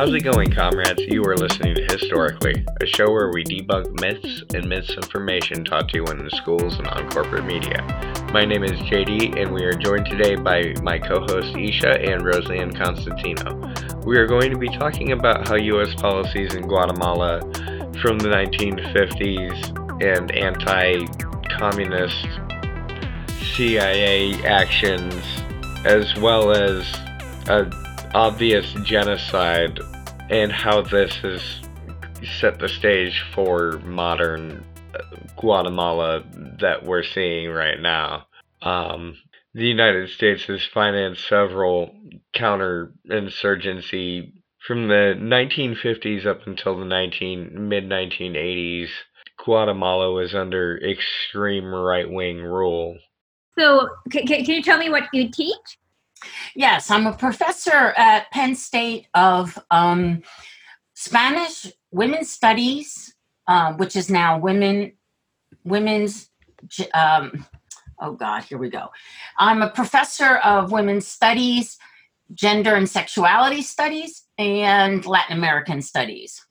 How's it going, comrades? You are listening to Historicly, a show where we debunk myths and misinformation taught to you in the schools and on corporate media. My name is JD, and we are joined today by my co host Isha and Rosanne Constantino. We are going to be talking about how U.S. policies in Guatemala from the 1950s and anti communist CIA actions, as well as a obvious genocide and how this has set the stage for modern uh, Guatemala that we're seeing right now. Um, the United States has financed several counterinsurgency from the 1950s up until the 19 mid 1980s. Guatemala was under extreme right wing rule. So, can, can you tell me what you teach? Yes, I'm a professor at Penn State of um, Spanish Women's Studies, uh, which is now Women Women's. Um, oh God, here we go. I'm a professor of Women's Studies, Gender and Sexuality Studies, and Latin American Studies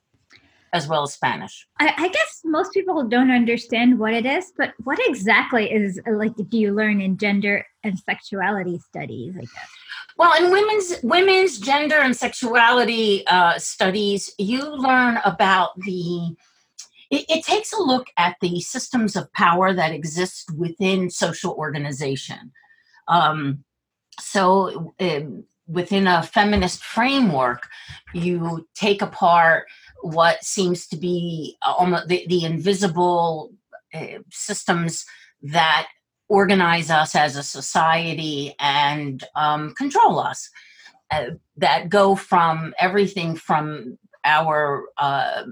as well as Spanish. I, I, guess most people don't understand what it is, but what exactly is like do you learn in gender and sexuality studies? I guess. Well, in women's women's gender and sexuality uh, studies, you learn about the. It, it, takes a look at the systems of power that exist within social organization. Um, so, uh, within a feminist framework, you take apart what seems to be almost the, the invisible uh, systems that organize us as a society and um, control us uh, that go from everything from our uh,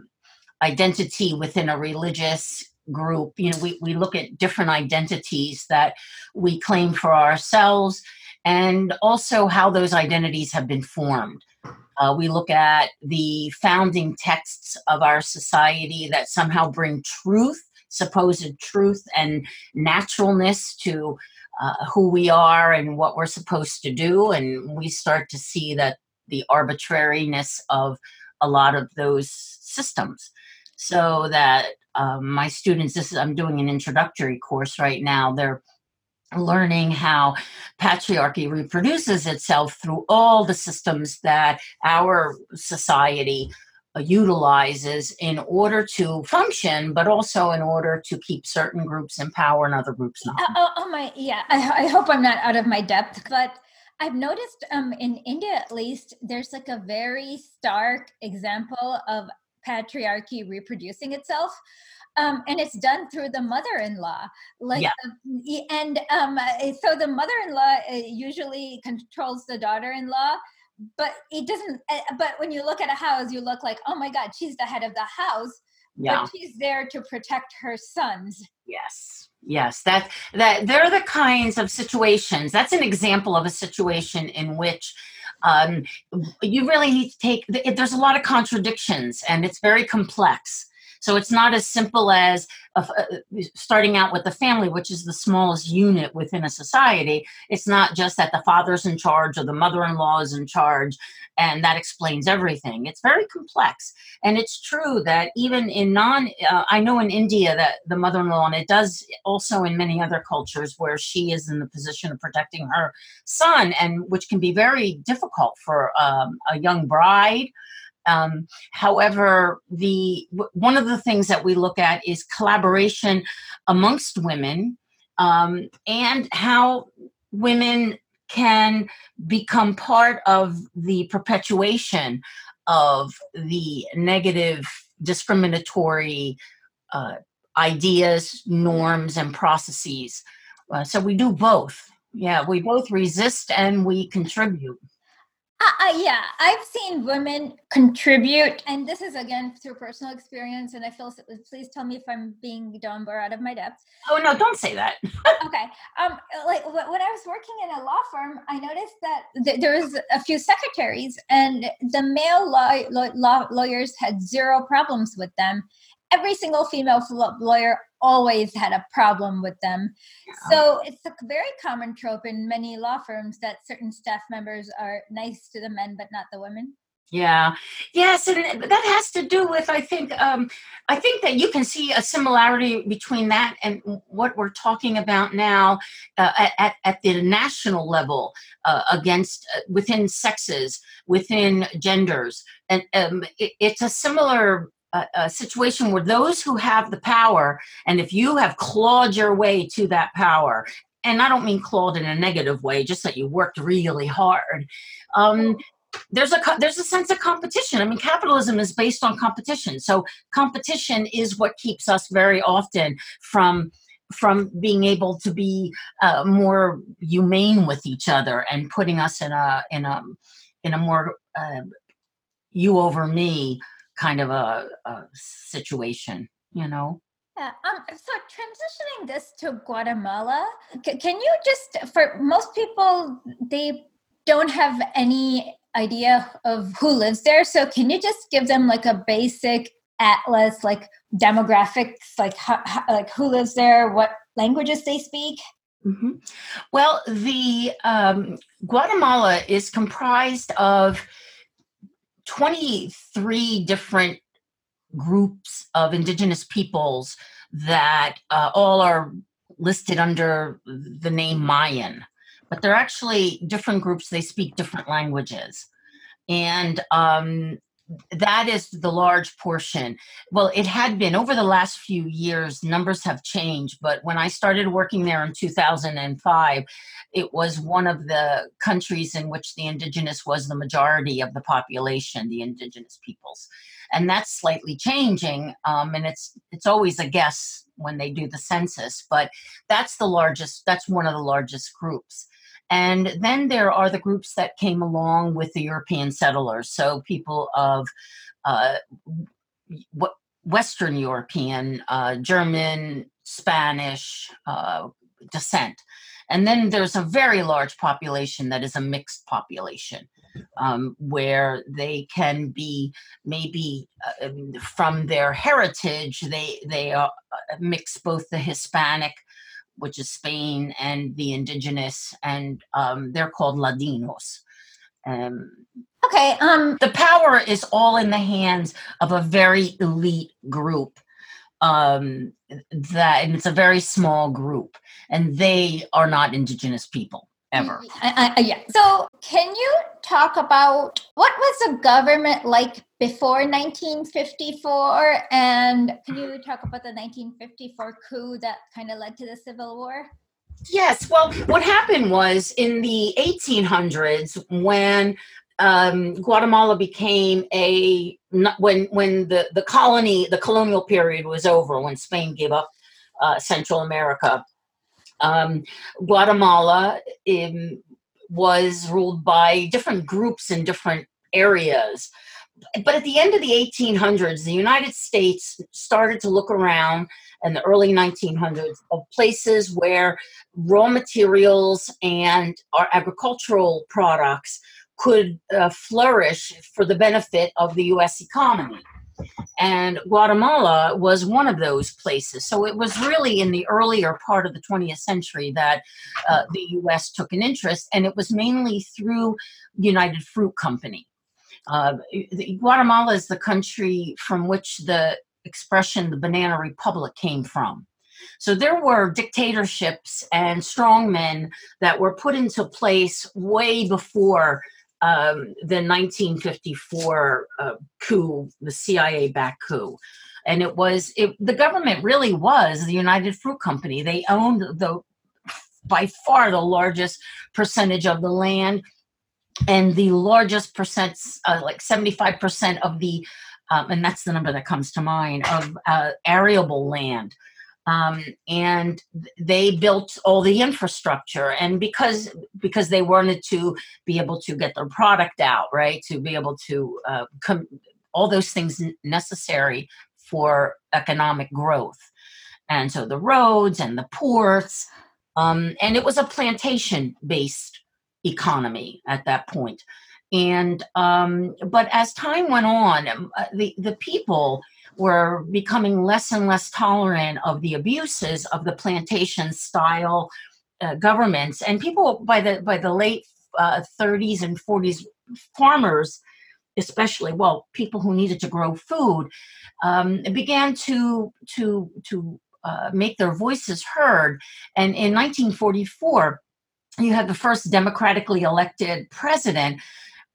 identity within a religious group. You know we, we look at different identities that we claim for ourselves and also how those identities have been formed uh, we look at the founding texts of our society that somehow bring truth, supposed truth, and naturalness to uh, who we are and what we're supposed to do. And we start to see that the arbitrariness of a lot of those systems. So that um, my students, this is, I'm doing an introductory course right now. They're learning how patriarchy reproduces itself through all the systems that our society uh, utilizes in order to function, but also in order to keep certain groups in power and other groups not. Oh, oh my, yeah. I, I, hope I'm not out of my depth, but I've noticed um, in India, at least, there's like a very stark example of patriarchy reproducing itself um, and it's done through the mother-in-law like yeah. um, and um, uh, so the mother-in-law uh, usually controls the daughter-in-law but it doesn't uh, but when you look at a house you look like oh my god she's the head of the house yeah. but she's there to protect her sons yes yes that that they're the kinds of situations that's an example of a situation in which um, you really need to take there's a lot of contradictions and it's very complex so it's not as simple as uh, starting out with the family, which is the smallest unit within a society. It's not just that the father's in charge or the mother in law is in charge, and that explains everything. It's very complex. And it's true that even in non, uh, I know in India that the mother in law, and it does also in many other cultures where she is in the position of protecting her son, and which can be very difficult for um, a young bride um, however, the one of the things that we look at is collaboration amongst women um, and how women can become part of the perpetuation of the negative discriminatory uh, ideas, norms, and processes. Uh, so we do both. Yeah, we both resist and we contribute. Uh, uh, yeah, I've seen women contribute, and this is again through personal experience. And I feel, please tell me if I'm being dumb or out of my depth. Oh no, don't say that. okay, um, like when I was working in a law firm, I noticed that th- there was a few secretaries, and the male law- law- lawyers had zero problems with them. Every single female lawyer always had a problem with them. Yeah. So it's a very common trope in many law firms that certain staff members are nice to the men but not the women. Yeah. Yes, and that has to do with I think um, I think that you can see a similarity between that and what we're talking about now uh, at at the national level uh, against uh, within sexes, within genders, and um, it, it's a similar. Uh, a situation where those who have the power, and if you have clawed your way to that power, and I don't mean clawed in a negative way, just that you worked really hard. Um, there's a there's a sense of competition. I mean, capitalism is based on competition, so competition is what keeps us very often from from being able to be uh, more humane with each other and putting us in a in a in a more uh, you over me kind of a, a situation. You know. Yeah. Um, so transitioning this to Guatemala, c- can you just, for most people, they don't have any idea of who lives there. So can you just give them like a basic atlas, like demographics, like how, how, like who lives there, what languages they speak? Mm-hmm. Well, the um, Guatemala is comprised of 23 different groups of indigenous peoples that uh, all are listed under the name Mayan but they're actually different groups. They speak different languages. And um, that is the large portion. Well, it had been over the last few years, numbers have changed, but when I started working there in 2005, it was one of the countries in which the indigenous was the majority of the population, the indigenous peoples. And that's slightly changing, um, and it's it's always a guess when they do the census, but that's the largest. That's one of the largest groups. And then there are the groups that came along with the European settlers, so people of uh, Western European, uh, German, Spanish uh, descent. And then there's a very large population that is a mixed population. Um, where they can be maybe uh, from their heritage, they they uh, mix both the Hispanic which is Spain, and the indigenous, and um, they're called Ladinos. Um, okay. Um, the power is all in the hands of a very elite group. Um, that and it's a very small group, and they are not indigenous people ever. I, I, yeah. So, can you talk about what was the government like before 1954? And can you talk about the 1954 coup that kind of led to the Civil War? Yes. Well, what happened was in the 1800s when um, Guatemala became a when when the the colony the colonial period was over when Spain gave up uh, Central America um, Guatemala um, was ruled by different groups in different areas. But at the end of the 1800s, the United States started to look around in the early 1900s of places where raw materials and our agricultural products could uh, flourish for the benefit of the US economy. And Guatemala was one of those places. So it was really in the earlier part of the 20th century that uh, the US took an interest, and it was mainly through United Fruit Company. Uh, Guatemala is the country from which the expression the banana republic came from. So there were dictatorships and strongmen that were put into place way before um, the 1954 uh, coup, the CIA backed coup. And it was, it, the government really was the United Fruit Company. They owned the, by far the largest percentage of the land and the largest percent, uh, like 75% of the, um, and that's the number that comes to mind, of uh, arable land um, and they built all the infrastructure. And because because they wanted to be able to get their product out right to be able to uh, come all those things necessary for economic growth. And so the roads and the ports um, and it was a plantation based economy at that point. And um, but as time went on um, uh, the the people were becoming less and less tolerant of the abuses of the plantation style uh, governments. And people by the by the late uh, 30s and 40s farmers especially well people who needed to grow food um, began to to to uh, make their voices heard. And in 1944 you had the first democratically elected president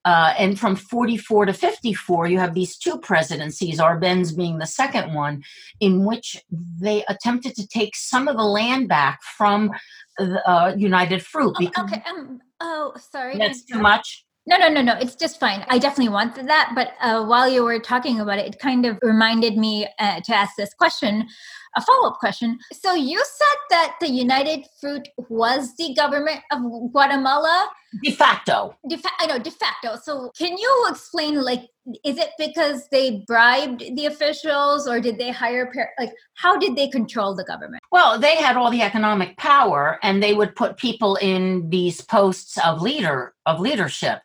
uh, and from 44 to 54, you have these two presidencies, Arbenz being the second one, in which they attempted to take some of the land back from the, uh, United Fruit. Oh, okay. Um, oh, sorry. That's too much. No, no, no, no. It's just fine. I definitely wanted that. But uh, while you were talking about it, it kind of reminded me uh, to ask this question a follow up question. So you said that the United Fruit was the government of Guatemala? De facto. De fa- I know, de facto. So can you explain, like, is it because they bribed the officials or did they hire, par- like, how did they control the government? Well, they had all the economic power and they would put people in these posts of leader, of leadership.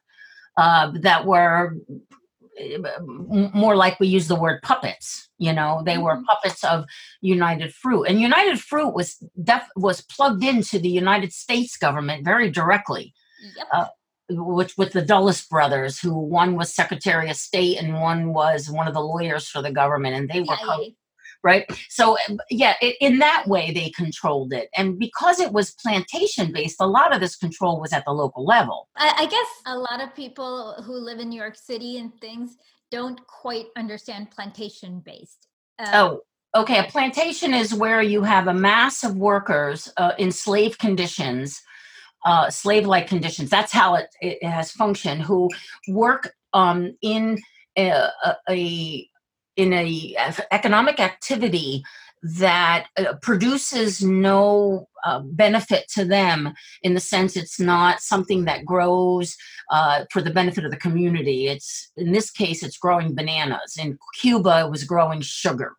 Uh, that were more like we use the word puppets you know they mm-hmm. were puppets of united fruit and united fruit was def- was plugged into the united states government very directly yep. uh, which with the dulles brothers who one was secretary of state and one was one of the lawyers for the government and they were yeah, right? So yeah in that way they controlled it. And because it was plantation based a lot of this control was at the local level. I, I, guess a lot of people who live in new york city and things don't quite understand plantation based uh, oh okay a plantation is where you have a mass of workers uh, in slave conditions uh, slave-like conditions. That's how it, it has functioned who work um, in a, a, a in a economic activity that uh, produces no uh, benefit to them in the sense it's not something that grows uh, for the benefit of the community. It's in this case it's growing bananas. In cuba it was growing sugar.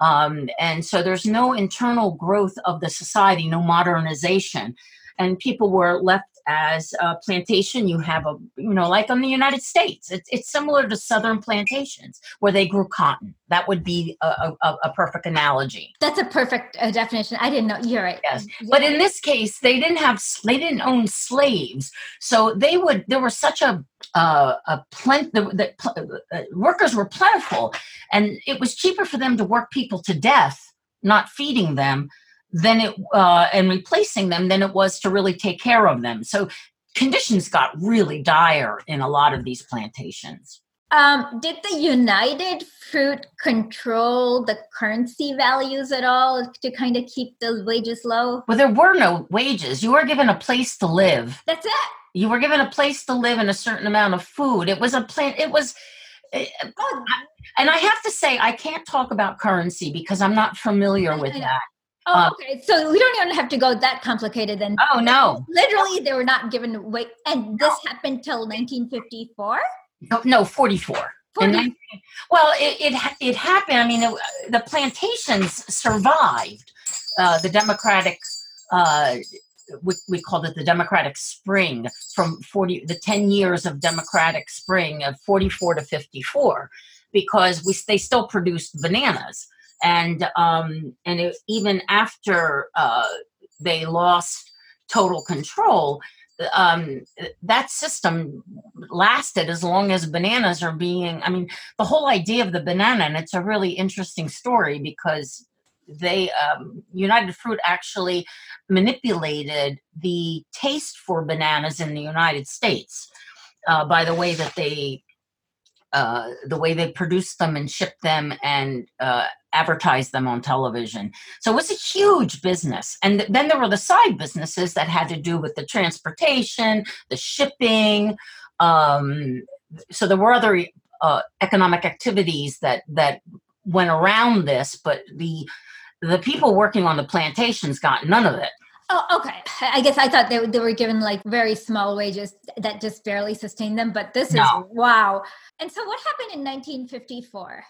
Um, and so there's no internal growth of the society no modernization. And people were left as a plantation you have a you know like in the united states it's, it's similar to southern plantations where they grew cotton. That would be a, a, a perfect analogy. That's a perfect uh, definition. I didn't know you're right. Yes. Yeah. but in this case they didn't have they didn't own slaves. So they would there was such a uh, a plenty the, the uh, workers were plentiful and it was cheaper for them to work people to death not feeding them than it uh, and replacing them than it was to really take care of them. So conditions got really dire in a lot of these plantations. Um, did the United Fruit control the currency values at all to kind of keep the wages low? Well, there were no wages. You were given a place to live. That's it. You were given a place to live and a certain amount of food. It was a plant. It was. Eh, oh. And I have to say, I can't talk about currency because I'm not familiar with that. Oh, uh, okay. So we don't even have to go that complicated then. Oh no. Literally, they were not given away, and this no. happened till 1954. No, no 44. 19, well, it, it, it happened. I mean, it, the plantations survived uh, the Democratic. Uh, we, we called it the Democratic Spring from 40 the 10 years of Democratic Spring of 44 to 54 because we they still produced bananas and um, and it, even after uh, they lost total control, um, that system lasted as long as bananas are being. I mean, the whole idea of the banana, and it's a really interesting story because they um, United Fruit actually manipulated the taste for bananas in the United States uh, by the way that they uh, the way they produced them and shipped them and uh, advertised them on television. So it was a huge business. And th- then there were the side businesses that had to do with the transportation, the shipping. Um, so there were other uh, economic activities that that went around this, but the the people working on the plantations got none of it. Oh, okay. I guess I thought they, they were given like very small wages that just barely sustained them, but this no. is wow. And so, what happened in 1954?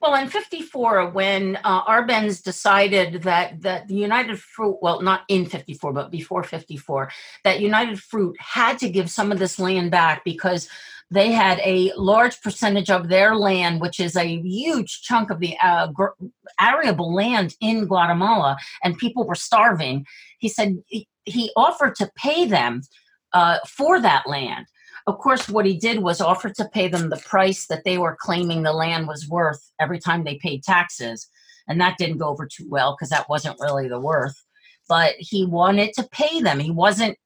Well, in 54, when uh, Arbenz decided that, that the United Fruit, well, not in 54, but before 54, that United Fruit had to give some of this land back because they had a large percentage of their land, which is a huge chunk of the uh, gr- arable land in Guatemala, and people were starving. He said he offered to pay them uh, for that land. Of course, what he did was offer to pay them the price that they were claiming the land was worth every time they paid taxes. And that didn't go over too well because that wasn't really the worth. But he wanted to pay them. He wasn't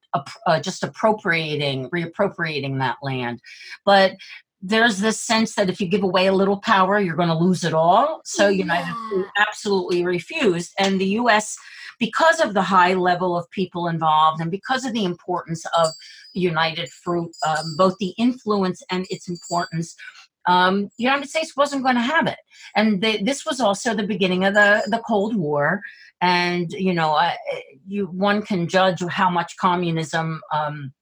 uh, just appropriating, reappropriating that land. But there's this sense that if you give away a little power, you're going to lose it all. So. United absolutely refused. And the U.S., because of the high level of people involved and because of the importance of United Fruit, um, both the influence and its importance, um, the United States wasn't going to have it. And they, this was also the beginning of the, the Cold War. And, you know, uh, you one can judge how much communism um,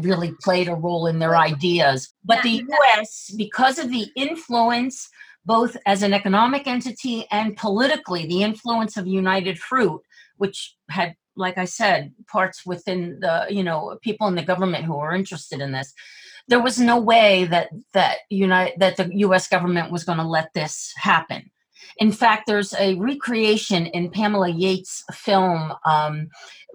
really played a role in their ideas. But the US, because of the influence, both as an economic entity and politically, the influence of United Fruit, which had, like I said, parts within the, you know, people in the government who were interested in this, there was no way that that United that the US government was going to let this happen. In fact, there's a recreation in Pamela Yates' film, um,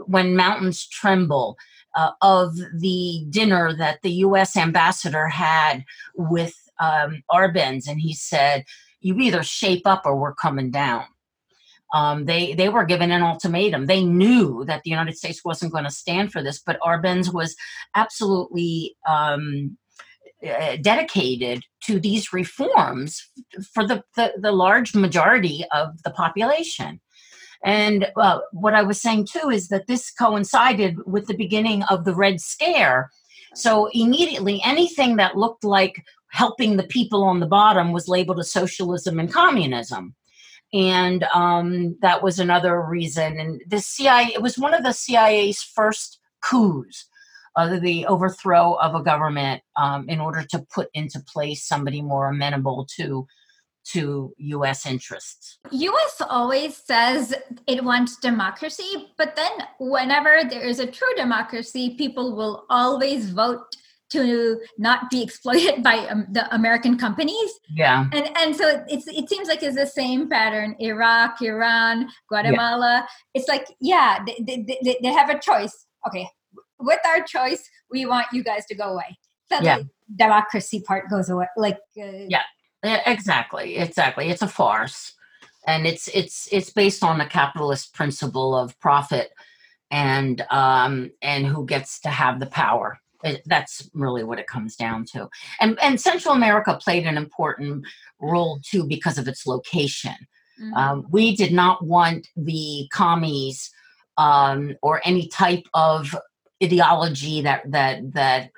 When Mountains Tremble, uh, of the dinner that the U.S. ambassador had with um, Arbenz, and he said, "You either shape up or we're coming down." Um, they they were given an ultimatum. They knew that the United States wasn't going to stand for this, but Arbenz was absolutely um, uh, dedicated to these reforms for the, the, the large majority of the population. And uh, what I was saying too is that this coincided with the beginning of the Red Scare. So immediately, anything that looked like helping the people on the bottom was labeled as socialism and communism. And um, that was another reason. And the CIA, it was one of the CIA's first coups, uh, the overthrow of a government um, in order to put into place somebody more amenable to to US interests. US always says it wants democracy, but then whenever there is a true democracy, people will always vote to not be exploited by um, the American companies. Yeah. And and so it's it seems like it's the same pattern Iraq, Iran, Guatemala. Yeah. It's like yeah, they, they, they, they have a choice. Okay, with our choice, we want you guys to go away. So yeah. the democracy part goes away. Like uh, yeah, Exactly, exactly. It's a farce, and it's it's it's based on the capitalist principle of profit and um, and who gets to have the power. It, that's really what it comes down to. And and Central America played an important role too because of its location. Mm-hmm. Um, we did not want the commies um, or any type of ideology that that that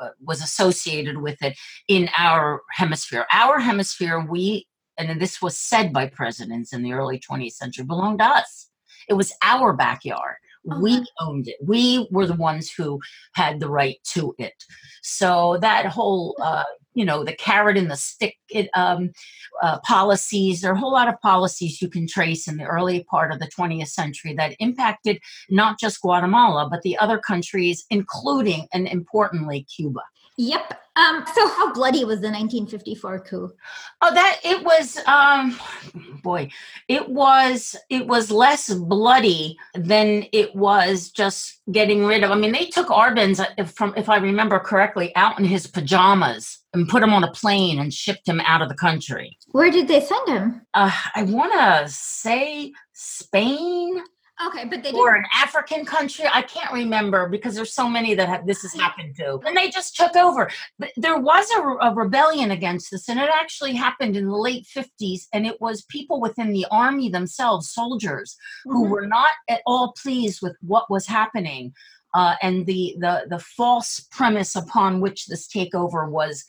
uh, was associated with it in our hemisphere. Our hemisphere, we, and this was said by presidents in the early 20th century, belonged to us. It was our backyard. Uh-huh. We owned it. We were the ones who had the right to it. So that whole, uh, you know, the carrot and the stick it, um, uh, policies, there are a whole lot of policies you can trace in the early part of the 20th century that impacted not just Guatemala, but the other countries, including and importantly, Cuba. Yep. Um, so how bloody was the 1954 coup? Oh, that it was. Um, boy, it was. It was less bloody than it was just getting rid of. I mean, they took Arbenz uh, from, if I remember correctly, out in his pajamas and put him on a plane and shipped him out of the country. Where did they send him? Uh, I want to say Spain. Okay, but they or an African country. I can't remember because there's so many that have, this has happened to, and they just took over. But there was a, a rebellion against this, and it actually happened in the late 50s. And it was people within the army themselves, soldiers, mm-hmm. who were not at all pleased with what was happening, uh, and the the the false premise upon which this takeover was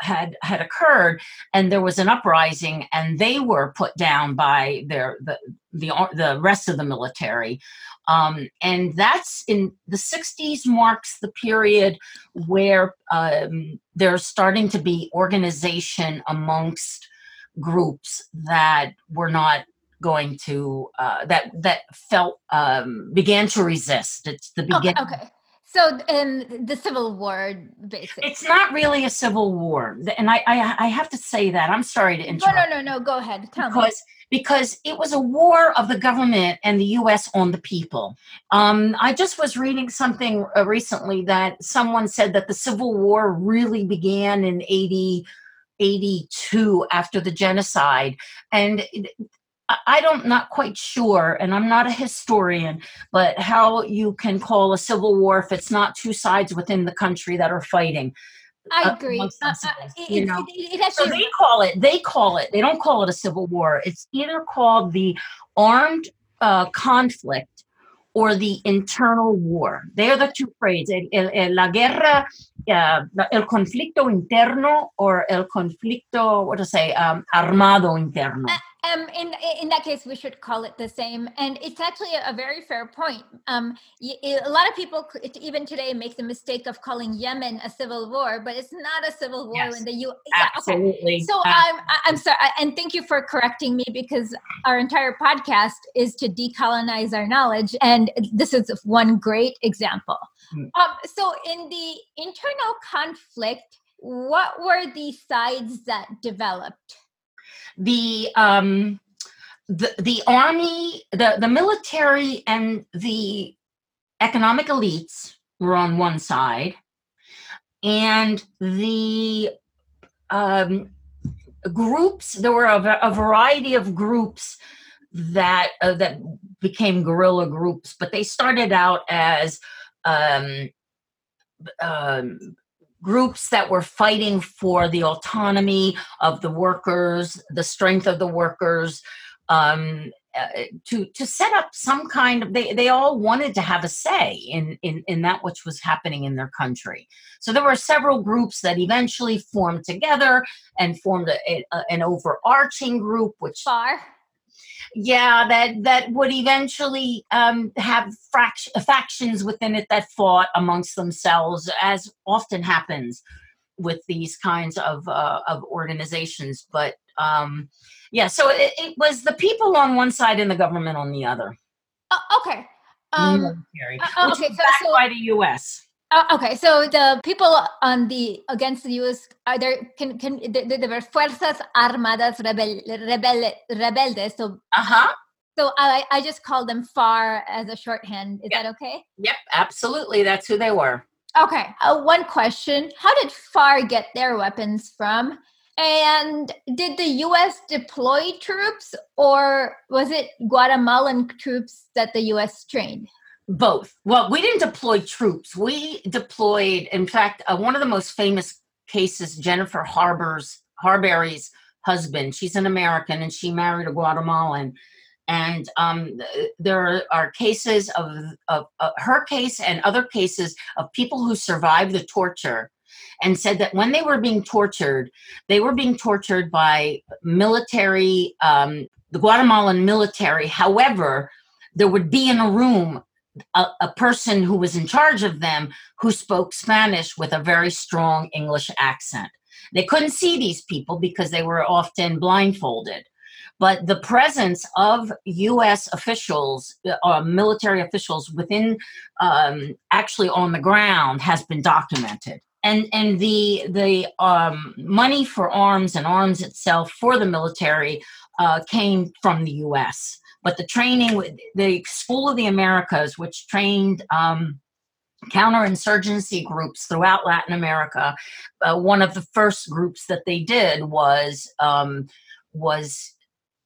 had had occurred and there was an uprising and they were put down by their the the, the rest of the military um, and that's in the 60s marks the period where um, there's starting to be organization amongst groups that were not going to uh, that that felt um, began to resist it's the beginning okay, okay. So, um, the Civil War, basically. It's not really a civil war, and I, I, I have to say that. I'm sorry to interrupt. No, no, no, no. Go ahead. Tell because, me. Because it was a war of the government and the U.S. on the people. Um, I just was reading something uh, recently that someone said that the Civil War really began in 80, 82 after the genocide, and I don't not quite sure, and I'm not a historian, but how you can call a civil war if it's not two sides within the country that are fighting. I uh, agree. Uh, uh, you know, it, it, it so they call it. They call it. They don't call it a civil war. It's either called the armed uh, conflict or the internal war. They are the two phrases. El, el, la guerra, uh, el conflicto interno, or el conflicto. What to say? Um, armado interno. Uh, um, in in that case, we should call it the same, and it's actually a, very fair point. Um, a lot of people, even today, make the mistake of calling Yemen a civil war, but it's not a civil war yes, in the U. Yeah, absolutely. Okay. So I'm I'm sorry, and thank you for correcting me because our entire podcast is to decolonize our knowledge, and this is one great example. Mm. Um, so in the internal conflict, what were the sides that developed? The um, the the army, the the military, and the economic elites were on one side, and the um, groups. There were a, a variety of groups that uh, that became guerrilla groups, but they started out as um, um, groups that were fighting for the autonomy of the workers, the strength of the workers, um, uh, to to set up some kind of they they all wanted to have a say in in in that which was happening in their country. So there were several groups that eventually formed together and formed a, a, an overarching group, which far yeah that that would eventually um, have fract- factions within it that fought amongst themselves as often happens with these kinds of uh, of organizations but um, yeah so it, it, was the people on one side and the government on the other. Uh, okay. Um, Military, uh, okay so, so by the us uh, okay, so the people on the against the U.S. are there? Can can there were fuerzas armadas rebel, rebel, rebeldes. So uh huh. So I I just call them FAR as a shorthand. Is yep. that okay? Yep, absolutely. That's who they were. Okay. Uh, one question: How did FAR get their weapons from? And did the U.S. deploy troops, or was it Guatemalan troops that the U.S. trained? Both. Well, we didn't deploy troops. We deployed, in fact, uh, one of the most famous cases, Jennifer Harber's Harbury's husband. She's an American and she married a Guatemalan. And um, there are cases of, of uh, her case and other cases of people who survived the torture and said that when they were being tortured, they were being tortured by military, um, the Guatemalan military. However, there would be in a room a, a, person who was in charge of them who spoke Spanish with a very strong English accent. They couldn't see these people because they were often blindfolded. But the presence of U.S. officials, uh, military officials within, um, actually on the ground, has been documented. And and the the um, money for arms and arms itself for the military uh, came from the U.S but the training, the School of the Americas, which trained um, counterinsurgency groups throughout Latin America, uh, one of the first groups that they did was um, was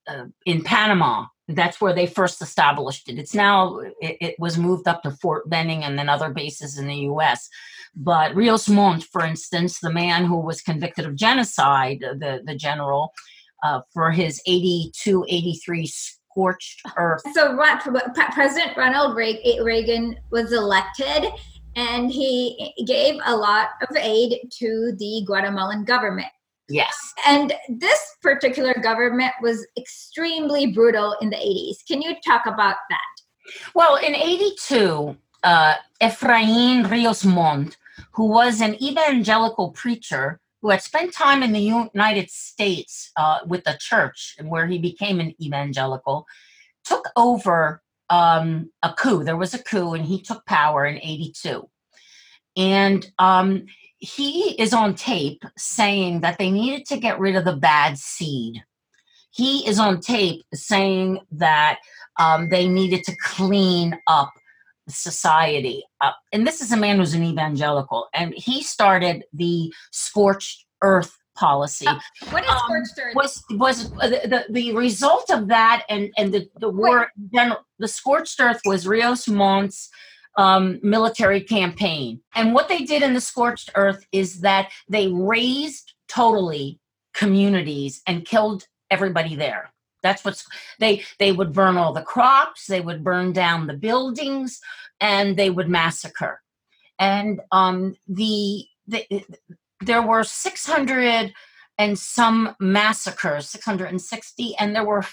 uh, in Panama. That's where they first established it. It's now it, it, was moved up to Fort Benning and then other bases in the U.S. But Rios Montt, for instance, the man who was convicted of genocide, the the general, uh, for his 82, 83 scorched earth. So President Ronald Reagan was elected and he gave a lot of aid to the Guatemalan government. Yes. And this particular government was extremely brutal in the 80s. Can you talk about that? Well, in 82, uh, Efrain Rios Montt, who was an evangelical preacher, who had spent time in the United States uh, with the church, where he became an evangelical, took over um, a coup. There was a coup, and he took power in '82. and um, he is on tape saying that they needed to get rid of the bad seed. He is on tape saying that um, they needed to clean up society. Uh, and this is a man who's an evangelical, and he started the scorched earth policy. Uh, what is um, scorched earth? Was was uh, the, the, the result of that and and the the war then the scorched earth was Rios Montt's um, military campaign. And what they did in the scorched earth is that they razed totally communities and killed everybody there. That's what's they they would burn all the crops, they would burn down the buildings, and they would massacre. And um, the, the there were 600 and some massacres, 660, and there were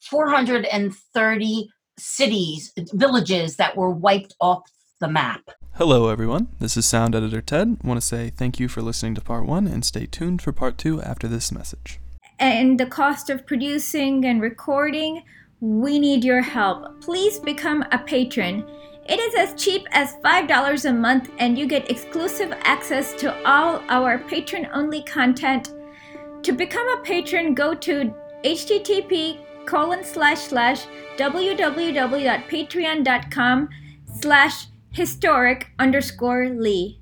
430 cities, villages that were wiped off the map. Hello, everyone. This is Sound Editor Ted. I want to say thank you for listening to part one and stay tuned for part two after this message. And the cost of producing and recording, we need your help. Please become a patron. It is as cheap as $5 a month, and you get exclusive access to all our patron only content. To become a patron, go to http colon slash slash www.patreon.com slash historic underscore Lee.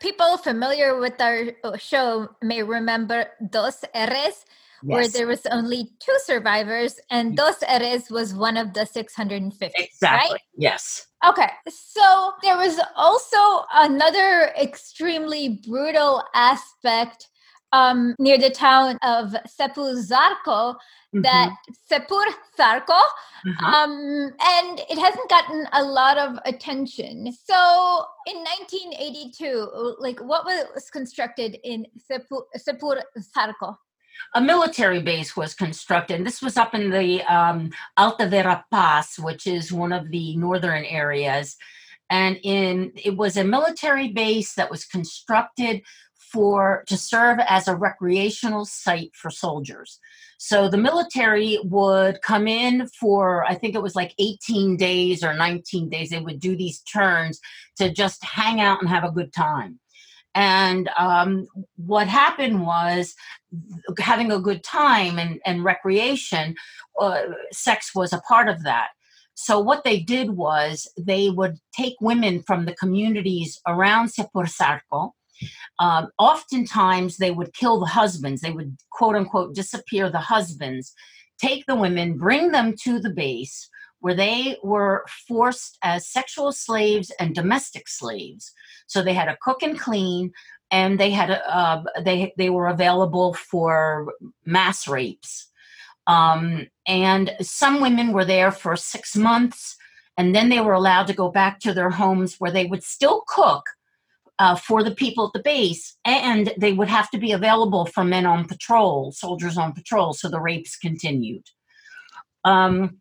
People familiar with our uh, show may remember Dos Erres, yes. where there was only two survivors, and Dos Erres was one of the 650. Exactly. Right? Yes. Okay. So there was also another extremely brutal aspect um, near the town of Sepur Zarco mm-hmm. that Sepur Zarco, mm-hmm. um, and it hasn't gotten a lot of attention. So in 1982, like what was constructed in Sepur, Sepur Zarco? a military base was constructed. This was up in the um, Alta Verapaz, which is one of the northern areas. And in it was a military base that was constructed for to serve as a recreational site for soldiers. So the military would come in for I think it was like 18 days or 19 days. They would do these turns to just hang out and have a good time. And um, what happened was having a good time and, and recreation, uh, sex was a part of that. So what they did was they would take women from the communities around Sepur Zarco um, oftentimes, they would kill the husbands. They would, quote unquote, disappear the husbands, take the women, bring them to the base where they were forced as sexual slaves and domestic slaves. So they had to cook and clean, and they had a, uh, they they were available for mass rapes. Um, and some women were there for six months, and then they were allowed to go back to their homes where they would still cook, uh, for the people at the base, and they would have to be available for men on patrol, soldiers on patrol. So the rapes continued. Um,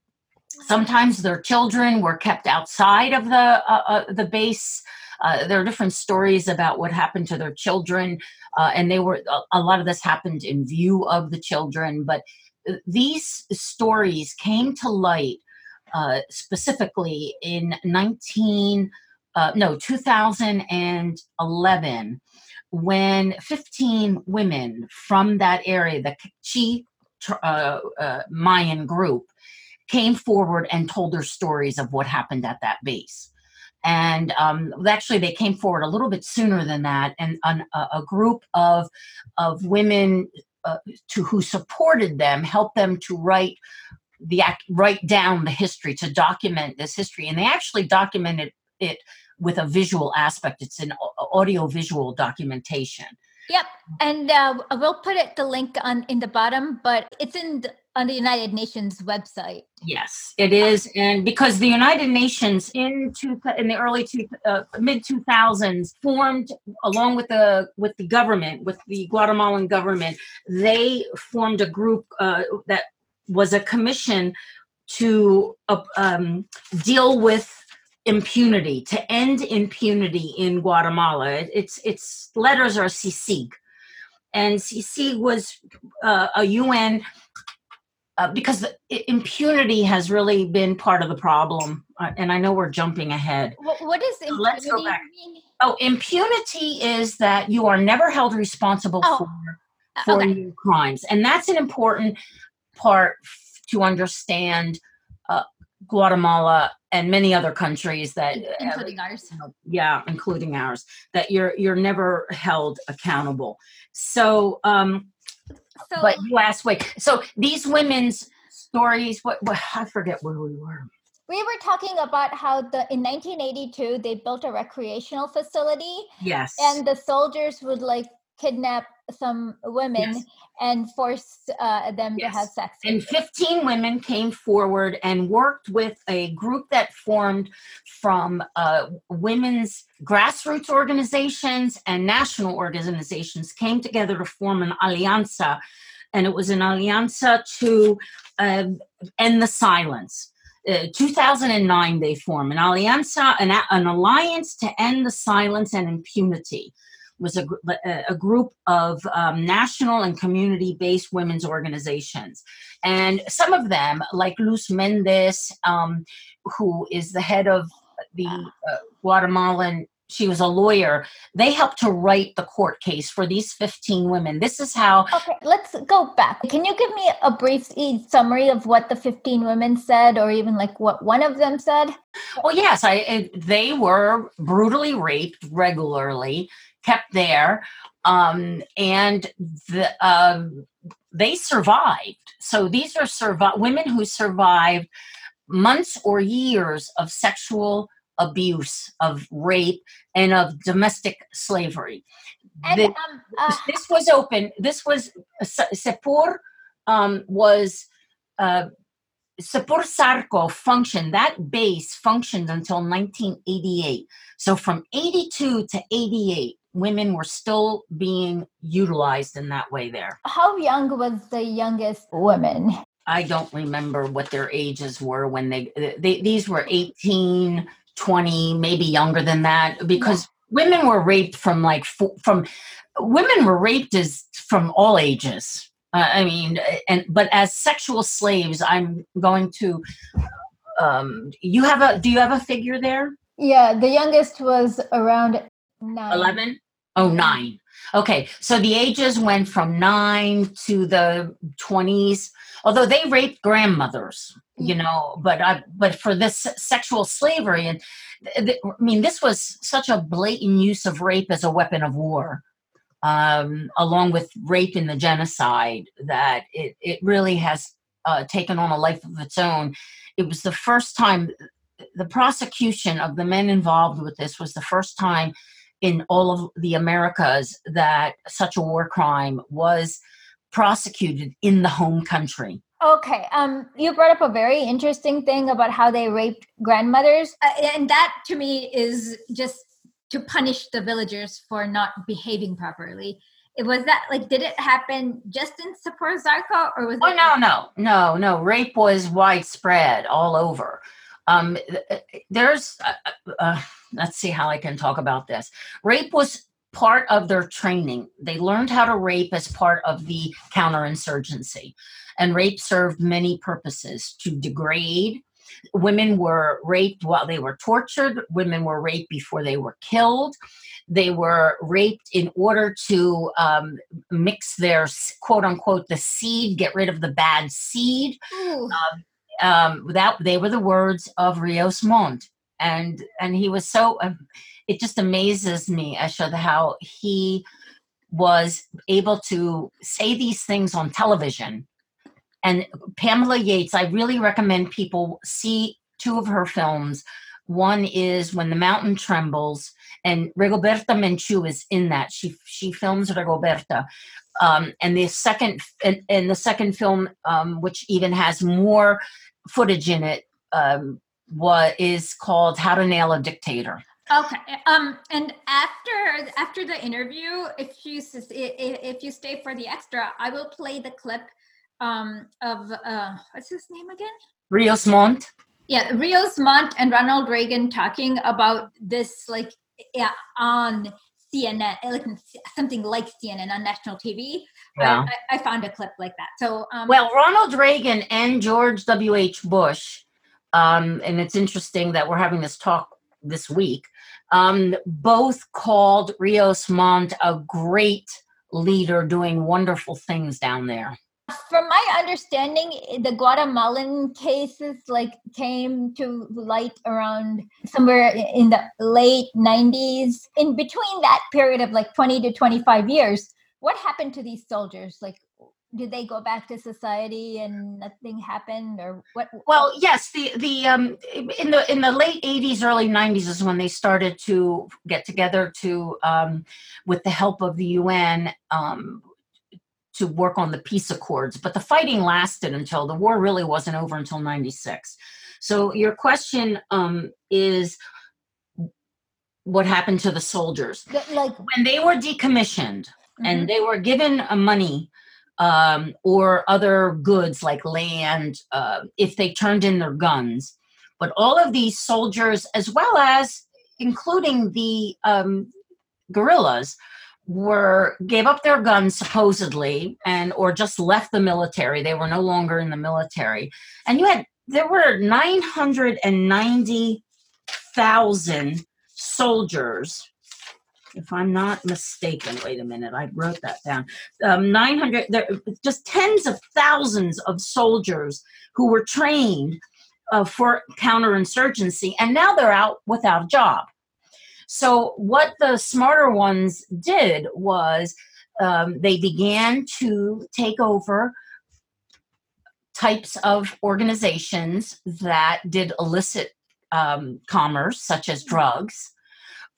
sometimes their children were kept outside of the uh, uh, the base. Uh, there are different stories about what happened to their children, uh, and they were a lot of this happened in view of the children. But uh, these stories came to light specifically in 19- uh, no, 2011, when 15 women from that area, the Chi uh, uh, Mayan group, came forward and told their stories of what happened at that base. And um, actually, they came forward a little bit sooner than that, and an, a, group of of women uh, to who supported them helped them to write the act, write down the history to document this history, and they actually documented it with a visual aspect. It's an audio visual documentation. Yep, and uh, we'll put it the link on in the bottom, but it's in the, on the United Nations website. Yes, it is, and because the United Nations in two, in the early two, uh, mid two thousands formed along with the with the government with the Guatemalan government, they formed a group uh, that was a commission to uh, um, deal with impunity, to end impunity in Guatemala. Its its letters are CICIG, and CICIG was uh, a UN uh, because impunity has really been part of the problem uh, and I know we're jumping ahead. What, what does So let's go impunity back. mean? Oh, impunity is that you are never held responsible Oh, for Uh, for okay. your crimes, and that's an important part to understand. Uh, Guatemala and many other countries that, uh, including ours. yeah, including ours, that you're you're never held accountable. So, um, So but you asked, wait, so these women's stories, what, what I forget where we were. we were talking about how the in 1982 they built a recreational facility Yes, and the soldiers would like kidnap some women Yes. and force uh, them Yes. to have sex. and them. 15 women came forward and worked with a group that formed from uh, women's grassroots organizations and national organizations came together to form an alianza and it was an alianza to um end the silence uh, 2009 they formed an alianza an, an alliance to end the silence and impunity was a, a group of um, national and community-based women's organizations and some of them like luz mendez um, who is the head of the uh, guatemalan she was a lawyer they helped to write the court case for these 15 women this is how Okay, let's go back. Can you give me a brief summary of what the 15 women said, or even like what one of them said? Well, yes, I it, they were brutally raped regularly, kept there, um, and the um they survived. So these are survi- women who survived months or years of sexual abuse, of rape, and of domestic slavery. And The- um, uh, this was open. This was Se- Sepur um, was uh, Sepur Zarco functioned. That base functioned until 1988. So from 82 to 88, women were still being utilized in that way. There, how young was the youngest woman? I don't remember what their ages were when they, they these were 18, 20, maybe younger than that, because women were raped from like from women were raped as from all ages. Uh, I mean, and but as sexual slaves, I'm going to. Um, you have a? Do you have a figure there? Yeah, the youngest was around nine. 11 oh nine. Okay so the ages went from nine to the 20s although they raped grandmothers you know but i but for this sexual slavery and i mean this was such a blatant use of rape as a weapon of war um, along with rape and the genocide that it, it really has uh, taken on a life of its own. It was the first time the prosecution of the men involved with this was the first time in all of the Americas that such a war crime was prosecuted in the home country. Okay, um, you brought up a very interesting thing about how they raped grandmothers, uh, and that to me is just to punish the villagers for not behaving properly. It was that like, did it happen just in Sepur Zarco, or was Oh it? no, no, no, no! Rape was widespread all over. Um, th- there's, uh, uh, let's see how I can talk about this. Rape was part of their training. They learned how to rape as part of the counterinsurgency, and rape served many purposes to degrade. Women were raped while they were tortured. Women were raped before they were killed. They were raped in order to um, mix their quote unquote the seed, get rid of the bad seed. Ooh, Um, that they were the words of Rios Montt, and and he was so. Um, it just amazes me, Esha, how he was able to say these things on television. And Pamela Yates, I really recommend people see two of her films. One is When the Mountain Trembles, and Rigoberta Menchú is in that. She she films Rigoberta. Um, and the second and, and the second film, um, which even has more footage in it, um, what is called How to Nail a Dictator. okay. Um, and after after the interview, if you s- i- i- if you stay for the extra, I will play the clip um of uh what's his name again? Rios Montt. yeah rios montt and ronald reagan talking about this like yeah on cnn like something like cnn on national tv Yeah. I, I, I found a clip like that so um Well, Ronald Reagan and George W.H. Bush um, and it's interesting that we're having this talk this week, um, both called Rios Montt a great leader doing wonderful things down there. From my understanding, the Guatemalan cases like came to light around somewhere in the late 90s. In between that period of like 20 to 25 years, what happened to these soldiers? Like did they go back to society and nothing happened or what well yes the the um in the in the late 80s early 90s is when they started to get together to um with the help of the un um to work on the peace accords but the fighting lasted until the war really wasn't over until 96 so your question um is what happened to the soldiers? Like when they were decommissioned mm-hmm. and they were given a money um, or other goods like land uh, if they turned in their guns. But all of these soldiers, as well as including the um, guerrillas, were gave up their guns supposedly and or just left the military they were no longer in the military and you had there were 990,000 soldiers if I'm not mistaken. Wait a minute, I wrote that down. Um, 900, there, just tens of thousands of soldiers who were trained uh, for counterinsurgency, and now they're out without a job. So, what the smarter ones did was um, they began to take over types of organizations that did illicit um, commerce, such as drugs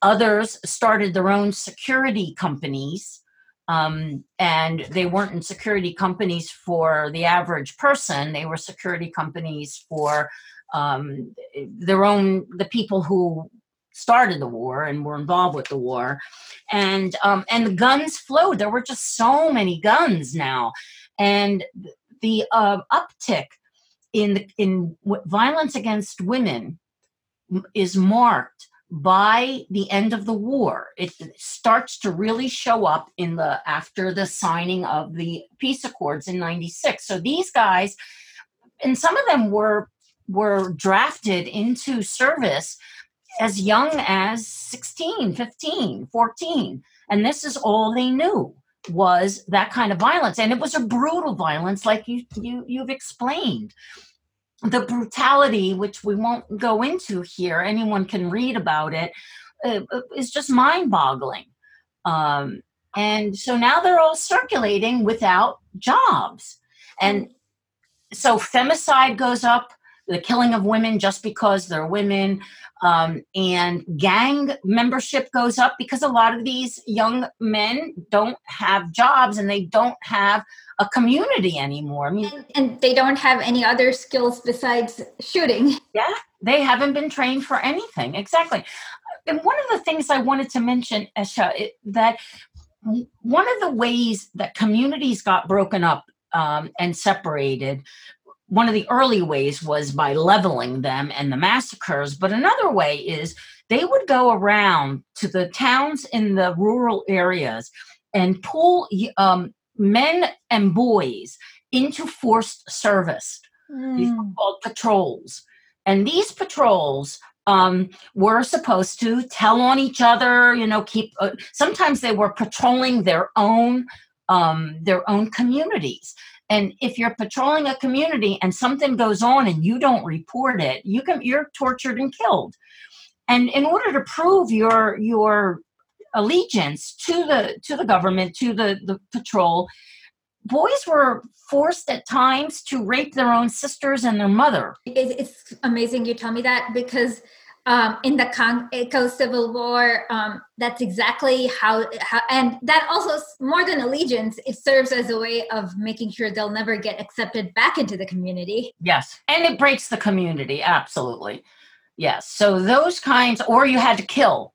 Others started their own security companies, um, and they weren't in security companies for the average person. They were security companies for um, their own the people who started the war and were involved with the war, and um, and the guns flowed. There were just so many guns now, and the uh, uptick in in violence against women is marked by the end of the war it starts to really show up in the after the signing of the peace accords in 96 so these guys and some of them were were drafted into service as young as 16 15 14 and this is all they knew was that kind of violence. And it was a brutal violence like you, you you've explained the brutality, which we won't go into here, anyone can read about it, uh, uh, is just mind boggling. Um, and so now they're all circulating without jobs. And so femicide goes up, the killing of women just because they're women, um, and gang membership goes up because a lot of these young men don't have jobs and they don't have a community anymore. I mean, and, and, they don't have any other skills besides shooting. Yeah, they haven't been trained for anything. Exactly. And one of the things I wanted to mention, Esha, it, that one of the ways that communities got broken up um, and separated one of the early ways was by leveling them and the massacres but another way is they would go around to the towns in the rural areas and pull um, men and boys into forced service. Mm. These were called patrols. And these patrols um, were supposed to tell on each other, you know, keep, uh, sometimes they were patrolling their own, um, their own communities. And if you're patrolling a community and something goes on and you don't report it, you can, you're tortured and killed. And in order to prove your, your allegiance to the to the government to the the patrol boys were forced at times to rape their own sisters and their mother it's amazing you tell me that because um, in the Congo Civil War, um, that's exactly how, how, and that also more than allegiance, it serves as a way of making sure they'll never get accepted back into the community. Yes, and it breaks the community, absolutely. Yes, so those kinds, or you had to kill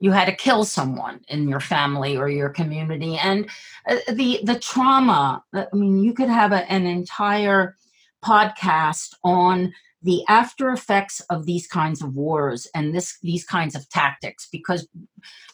you had to kill someone in your family or your community and uh, the the trauma uh, i mean you could have a, an entire podcast on the after effects of these kinds of wars and this these kinds of tactics because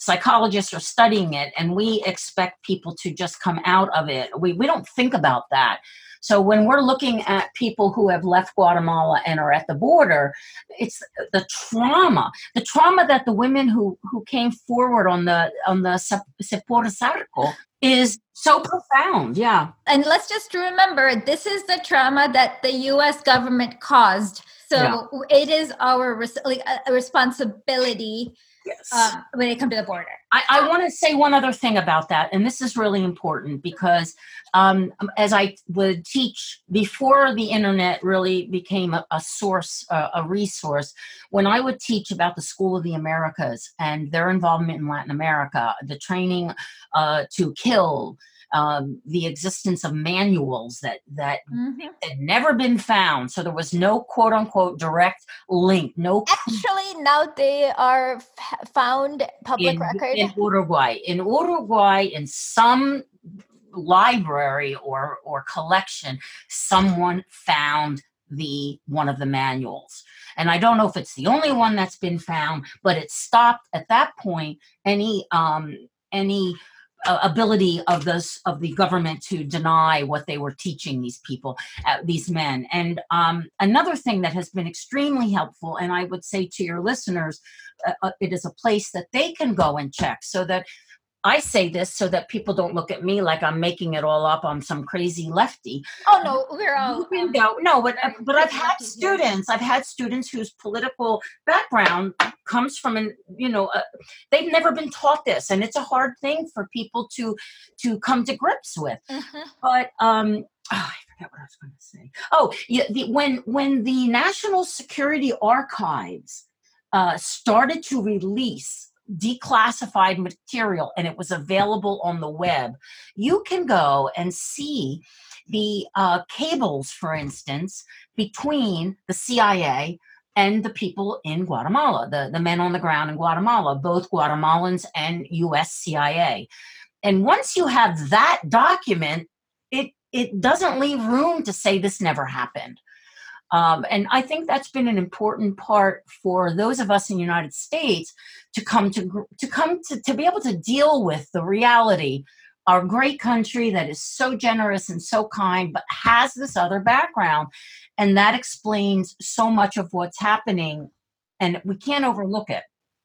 psychologists are studying it and we expect people to just come out of it. We, we don't think about that. So when we're looking at people who have left Guatemala and are at the border, it's the trauma, the trauma that the women who who came forward on the on the Sepur Zarco is so profound. Yeah. And let's just remember this is the trauma that the US government caused. So yeah. it is our res- like, a responsibility yes. um, when they come to the border. I, I want to say one other thing about that, and this is really important because um, as I would teach before the internet really became a, a source, uh, a resource, when I would teach about the School of the Americas and their involvement in Latin America, the training uh, to kill, um, the existence of manuals that that mm-hmm. had never been found. So there was no quote unquote direct link. No. Actually, now they are f- found public in, record in Uruguay. In Uruguay, in some library or or collection, someone found the one of the manuals and i don't know if it's the only one that's been found but it stopped at that point any um any uh, ability of this of the government to deny what they were teaching these people uh, these men. And um, another thing that has been extremely helpful and i would say to your listeners uh, uh it is a place that they can go and check so that I say this so that people don't look at me like I'm making it all up. I'm some crazy lefty. Oh no, we're all um, no, no. But uh, but I've had students. I've had students whose political background comes from an you know uh, they've never been taught this, and it's a hard thing for people to to come to grips with. Mm-hmm. But um, oh, I forget what I was going to say. Oh, yeah, the, when when the National Security Archives uh, started to release declassified material and it was available on the web, you can go and see the uh, cables, for instance, between the CIA and the people in Guatemala, the, the men on the ground in Guatemala, both Guatemalans and US CIA. And once you have that document, it it doesn't leave room to say this never happened. Um, and I think that's been an important part for those of us in the United States to come to to come to, to be able to deal with the reality our great country that is so generous and so kind but has this other background. And that explains so much of what's happening and we can't overlook it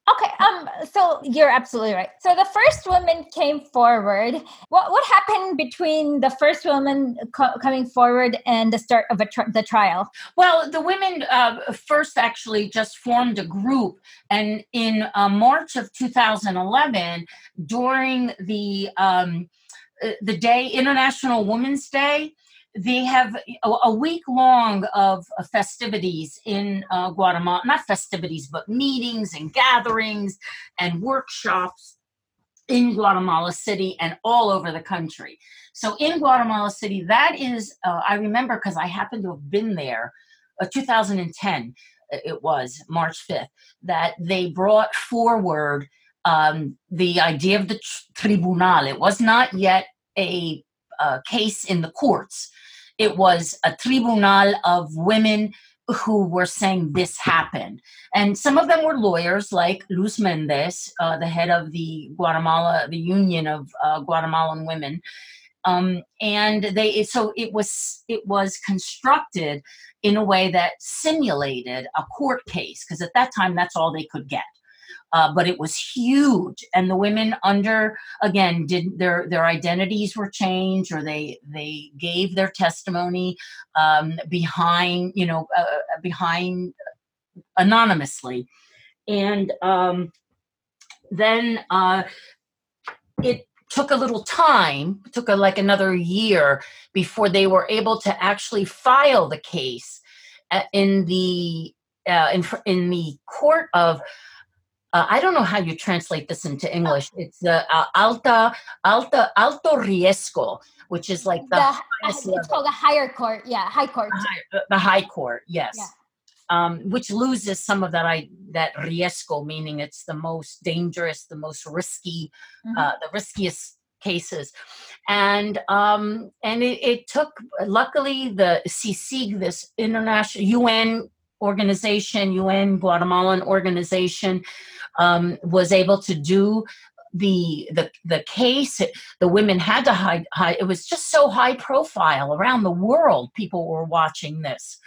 Okay, um, so you're absolutely right. So the first woman came forward. What what happened between the first woman co- coming forward and the start of tr- the trial? Well, the women uh, first actually just formed a group, and in uh, March of 2011, during the um, uh, the day International Women's Day, they have a, a week long of, of festivities in uh, Guatemala, not festivities, but meetings and gatherings and workshops in Guatemala City and all over the country. So in Guatemala City, that is, uh, I remember because I happened to have been there, uh, 2010, uh, it was March 5th, that they brought forward um, the idea of the tr- tribunal. It was not yet a uh, case in the courts. It was a tribunal of women who were saying this happened. And some of them were lawyers, like Luz Mendez, uh, the head of the Guatemala, the Union of uh, Guatemalan Women. Um, and they so it was it was constructed in a way that simulated a court case because at that time that's all they could get uh, but it was huge. And the women under again did their their identities were changed, or they they gave their testimony um, behind you know uh, uh behind anonymously, and um, then uh, it took a little time took a, like another year before they were able to actually file the case uh, in the uh, in, in the court of uh, I don't know how you translate this into English. It's the uh, alta, alta, alto riesgo, which is like the, the it's level. called the higher court. Yeah, high court. The high, the high court. Yes. Yeah. Um, which loses some of that I that riesgo, meaning it's the most dangerous, the most risky, mm-hmm. uh, the riskiest cases, and um, and it, it took. Luckily, the CICIG, this international UN organization, UN Guatemalan organization, um, was able to do the the the case. The women had to hide, hide. It was just so high profile around the world. People were watching this,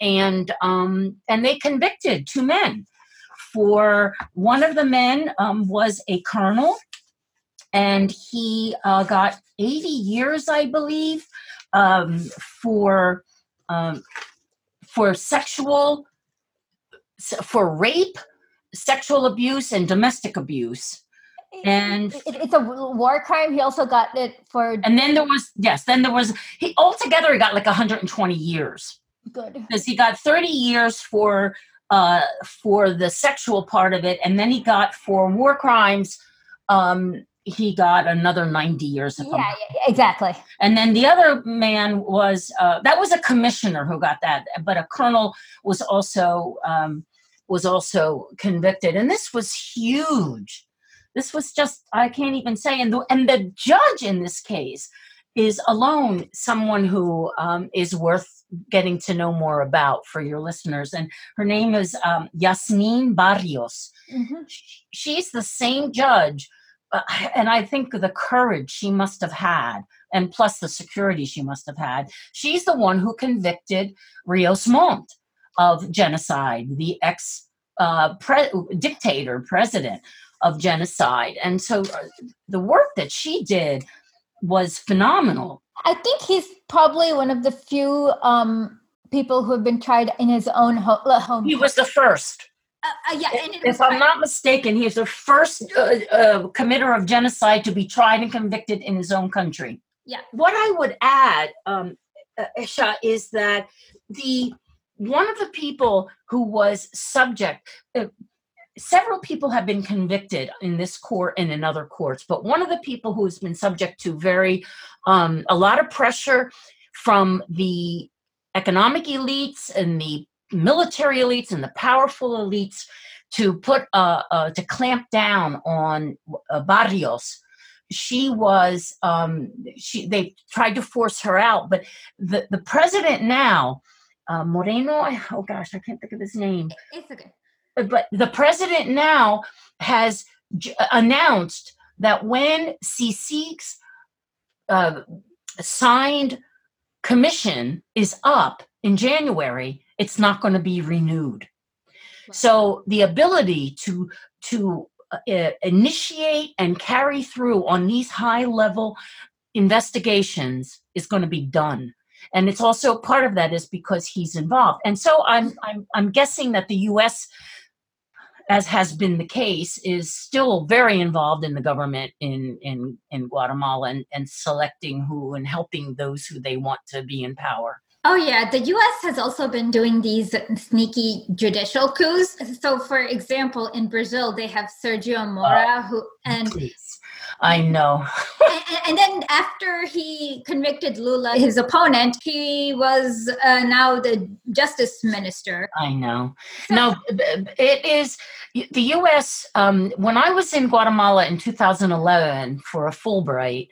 and um, and they convicted two men. For one of the men um, was a colonel, and he uh, got 80 years, I believe, um, for um, for sexual for rape, sexual abuse, and domestic abuse. And It- it- it's a war crime. He also got it for and then there was yes, then there was he altogether he got like 120 years good. because he got 30 years for uh for the sexual part of it, and then he got for war crimes. Um, he got another 90 years. I'm Yeah, yeah, exactly. And then the other man was uh, that was a commissioner who got that, but a colonel was also um, was also convicted, and this was huge. This was just I can't even say, and the and the judge in this case is alone someone who um, is worth getting to know more about for your listeners, and her name is um, Yasmin Barrios Mhm. she's the same judge and i think the courage she must have had and plus the security she must have had she's the one who convicted rios montt of genocide the ex uh, pre- dictator president of genocide. And so uh, the work that she did was phenomenal. I think he's probably one of the few um, people who have been tried in his own ho- uh, home. he was the first Uh, uh, yeah, and it if I'm not mistaken, he is the first uh, uh, committer of genocide to be tried and convicted in his own country. Yeah. What I would add, um, uh, Isha, is that the one of the people who was subject. Uh, Several people have been convicted in this court and in other courts, but one of the people who's been subject to very um, a lot of pressure from the economic elites and the military elites and the powerful elites to put uh, uh, to clamp down on uh, Barrios. She was um, she they tried to force her out, but the the president now, uh, Moreno. Oh gosh, I can't think of his name. it's okay. But the president now has j- announced that when CICIG's uh, signed commission is up in January, it's not going to be renewed. So the ability to to uh, initiate and carry through on these high level investigations is going to be done. And it's also part of that is because he's involved. And so I'm I'm I'm guessing that the US as has been the case is still very involved in the government in in in Guatemala and, and selecting who and helping those who they want to be in power. Oh yeah, the U.S. has also been doing these sneaky judicial coups. So, for example, in Brazil, they have Sergio Moro, who and Please. I know. and, and then after he convicted Lula, his opponent, he was uh, now the justice minister. I know. No, b- b- it is the U.S. Um, when I was in Guatemala in 2011 for a Fulbright,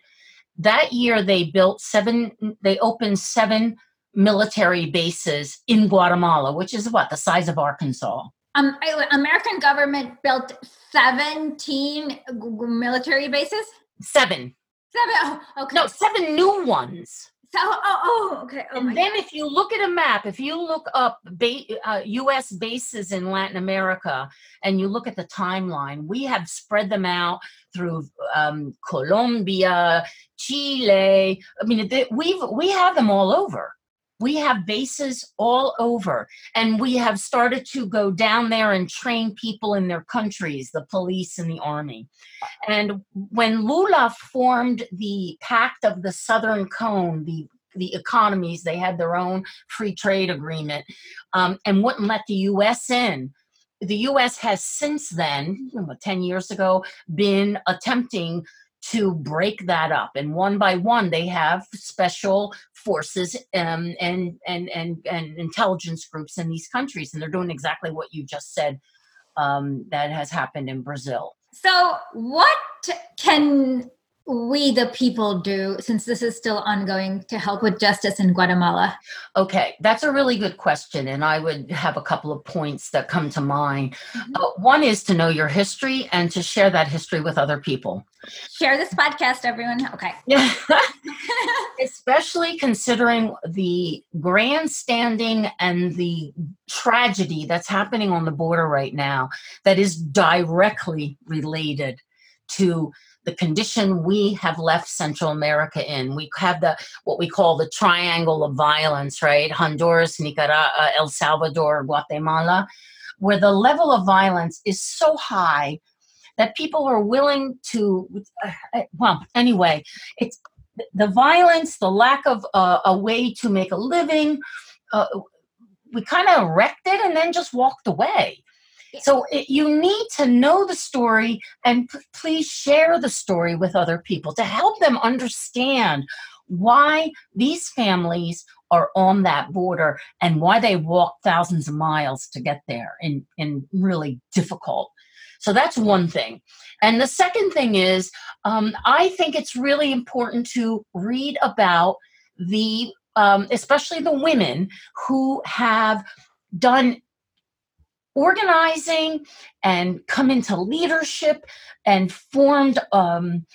that year they built seven. They opened seven military bases in Guatemala, which is what the size of Arkansas. Um, American government built seventeen g- g- military bases. Seven. Seven. Oh, okay. No, seven new ones. So, oh, oh, okay. Oh and then if you look at a map, if you look up ba- uh, U.S. bases in Latin America and you look at the timeline, we have spread them out through um, Colombia, Chile. I mean, they, we've we have them all over. We have bases all over, and we have started to go down there and train people in their countries, the police and the army. And when Lula formed the Pact of the Southern Cone, the the economies, they had their own free trade agreement, um, and wouldn't let the U.S. in. The U.S. has since then, you know, ten years ago, been attempting to break that up, and one by one, they have special forces um, and, and and and intelligence groups in these countries, and they're doing exactly what you just said. Um, that has happened in Brazil. So, what can we, the people, do since this is still ongoing to help with justice in Guatemala? Okay, that's a really good question. And I would have a couple of points that come to mind. Mm-hmm. Uh, one is to know your history and to share that history with other people. Share this podcast, everyone. Okay. Especially considering the grandstanding and the tragedy that's happening on the border right now, that is directly related to the condition we have left Central America in. We have the what we call the triangle of violence, right? Honduras, Nicaragua, El Salvador, Guatemala, where the level of violence is so high that people are willing to uh, well anyway it's the violence the lack of uh, a way to make a living uh, we kind of wrecked it and then just walked away so it, you need to know the story and p- please share the story with other people to help them understand why these families are on that border and why they walk thousands of miles to get there in, in really difficult. So that's one thing. And the second thing is, um, I think it's really important to read about the, um, especially the women who have done organizing and come into leadership and formed um,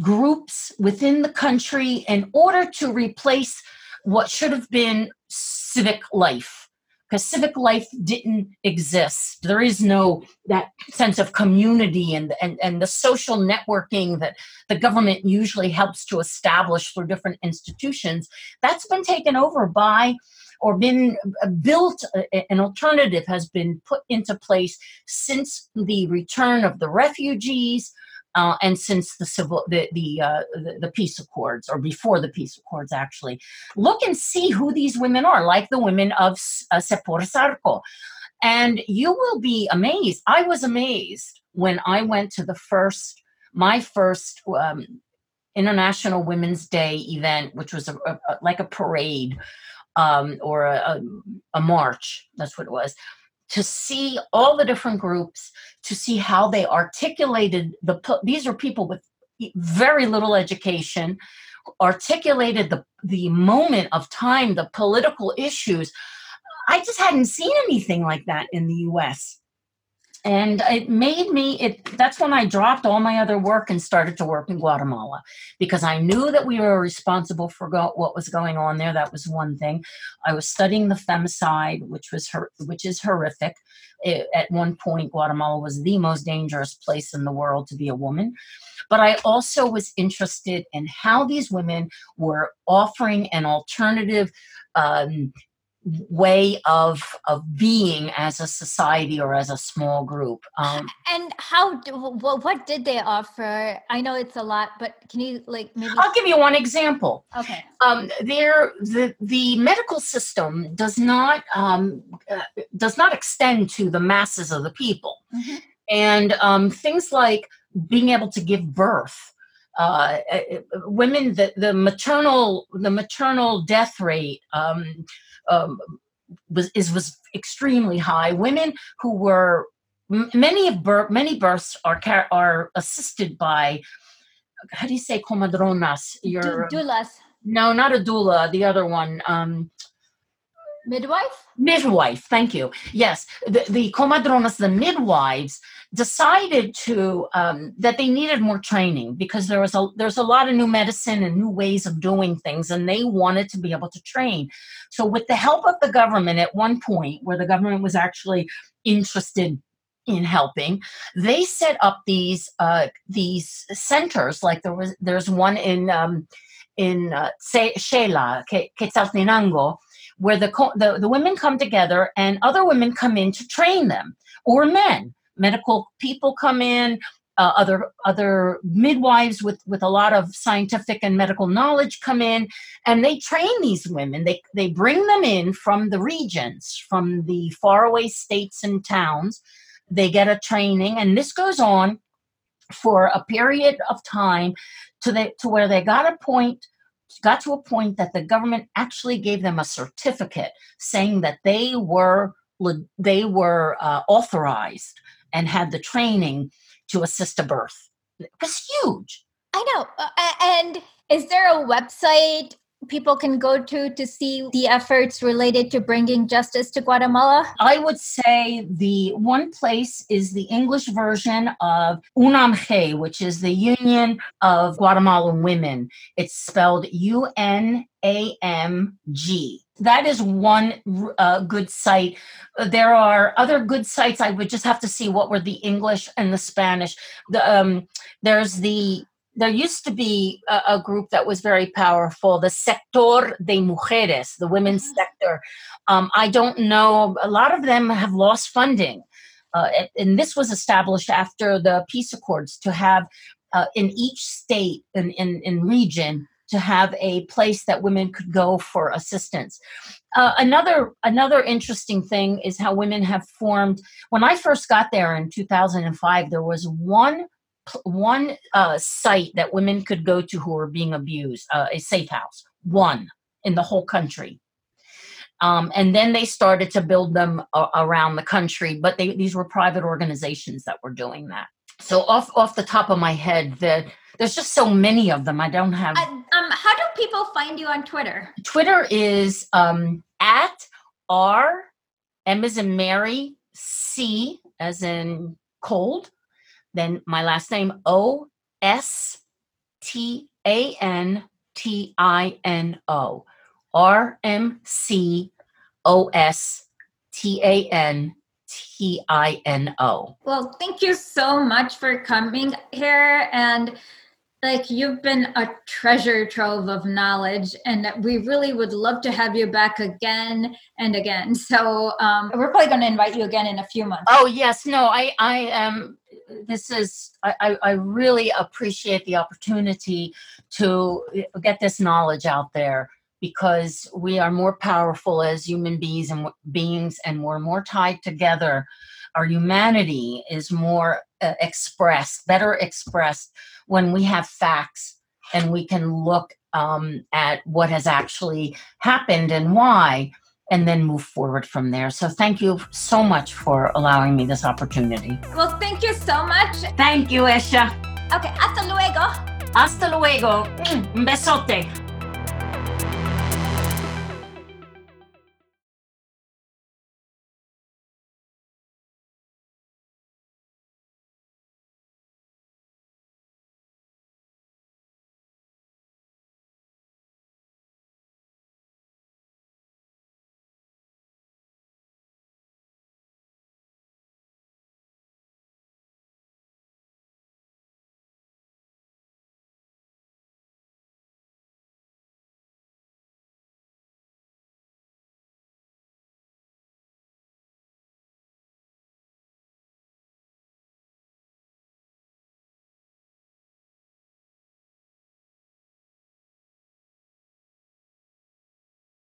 groups within the country in order to replace what should have been civic life. Because civic life didn't exist. There is no that sense of community and, and and the social networking that the government usually helps to establish through different institutions. That's been taken over by or been uh, built, uh, an alternative has been put into place since the return of the refugees. Uh, and since the civil the the, uh, the, the peace accords or before the peace accords actually look and see who these women are like the women of uh, Sepur Zarco and you will be amazed I was amazed when I went to the first my first um, International Women's Day event which was a, a, like a parade um, or a, a, march, that's what it was, to see all the different groups, to see how they articulated the, these are people with very little education, articulated the, the moment of time, the political issues. I just hadn't seen anything like that in the US and it made me it that's when i dropped all my other work and started to work in guatemala because i knew that we were responsible for go, what was going on there. That was one thing. I was studying the femicide which was her, which is horrific. It, at one point guatemala was the most dangerous place in the world to be a woman. But i also was interested in how these women were offering an alternative um, way of of being as a society or as a small group um, and how well, what did they offer? I know it's a lot but can you like maybe i'll give you one example. Okay. Um, there the the medical system does not um, uh, does not extend to the masses of the people. Mm-hmm. and um, things like being able to give birth uh, uh, women the, the maternal the maternal death rate um, um, was is was extremely high. Women who were many of birth, many births are are assisted by how do you say comadronas? Your doulas. No, not a doula. The other one. Um, midwife. Midwife. Thank you. Yes, the, the comadronas, the midwives, decided to um, that they needed more training because there was a there's a lot of new medicine and new ways of doing things and they wanted to be able to train so with the help of the government at one point where the government was actually interested in helping they set up these uh, these centers like there was there's one in um, in uh, Xela, Quetzaltenango, where the, the, the women come together and other women come in to train them, or men. Medical people come in, uh, other other midwives with with a lot of scientific and medical knowledge come in and they train these women. They they bring them in from the regions from the faraway states and towns. They get a training and this goes on for a period of time to the to where they got a point got to a point that the government actually gave them a certificate saying that they were they were uh, authorized and had the training to assist a birth. It was huge. I know. Uh, and is there a website people can go to to see the efforts related to bringing justice to Guatemala? I would say the one place is the English version of UNAMG, which is the Union of Guatemalan Women. It's spelled U N A M G. That is one uh, good site. There are other good sites. I would just have to see what were the English and the Spanish. The, um, there's the there used to be a, a, group that was very powerful, the Sector de Mujeres, the women's mm-hmm. sector. Um, I don't know, a lot of them have lost funding. Uh, and this was established after the peace accords to have uh, in each state and in, in, in, region to have a place that women could go for assistance. Uh, another another interesting thing is how women have formed. When I first got there in 2005, there was one one uh, site that women could go to who were being abused, uh, a safe house, one in the whole country. Um, and then they started to build them uh, around the country, but they, these were private organizations that were doing that. So off off the top of my head, the, there's just so many of them. I don't have. Uh, um, how do people find you on Twitter? Twitter is um, at r m as in Mary c as in cold then my last name O S T A N T I N O. R M C O S T A N T I N O. Well, thank you so much for coming here. And like you've been a treasure trove of knowledge. And we really would love to have you back again and again. So um, we're probably going to invite you again in a few months. Oh yes. No i i am this is I, I really appreciate the opportunity to get this knowledge out there because we are more powerful as human beings and beings and we're more tied together. Our humanity is more uh, expressed better expressed when we have facts and we can look um, at what has actually happened and why and then move forward from there. So thank you so much for allowing me this opportunity. Well, thank you so much. Thank you, Esha. Okay, hasta luego. Hasta luego. Mm, un besote.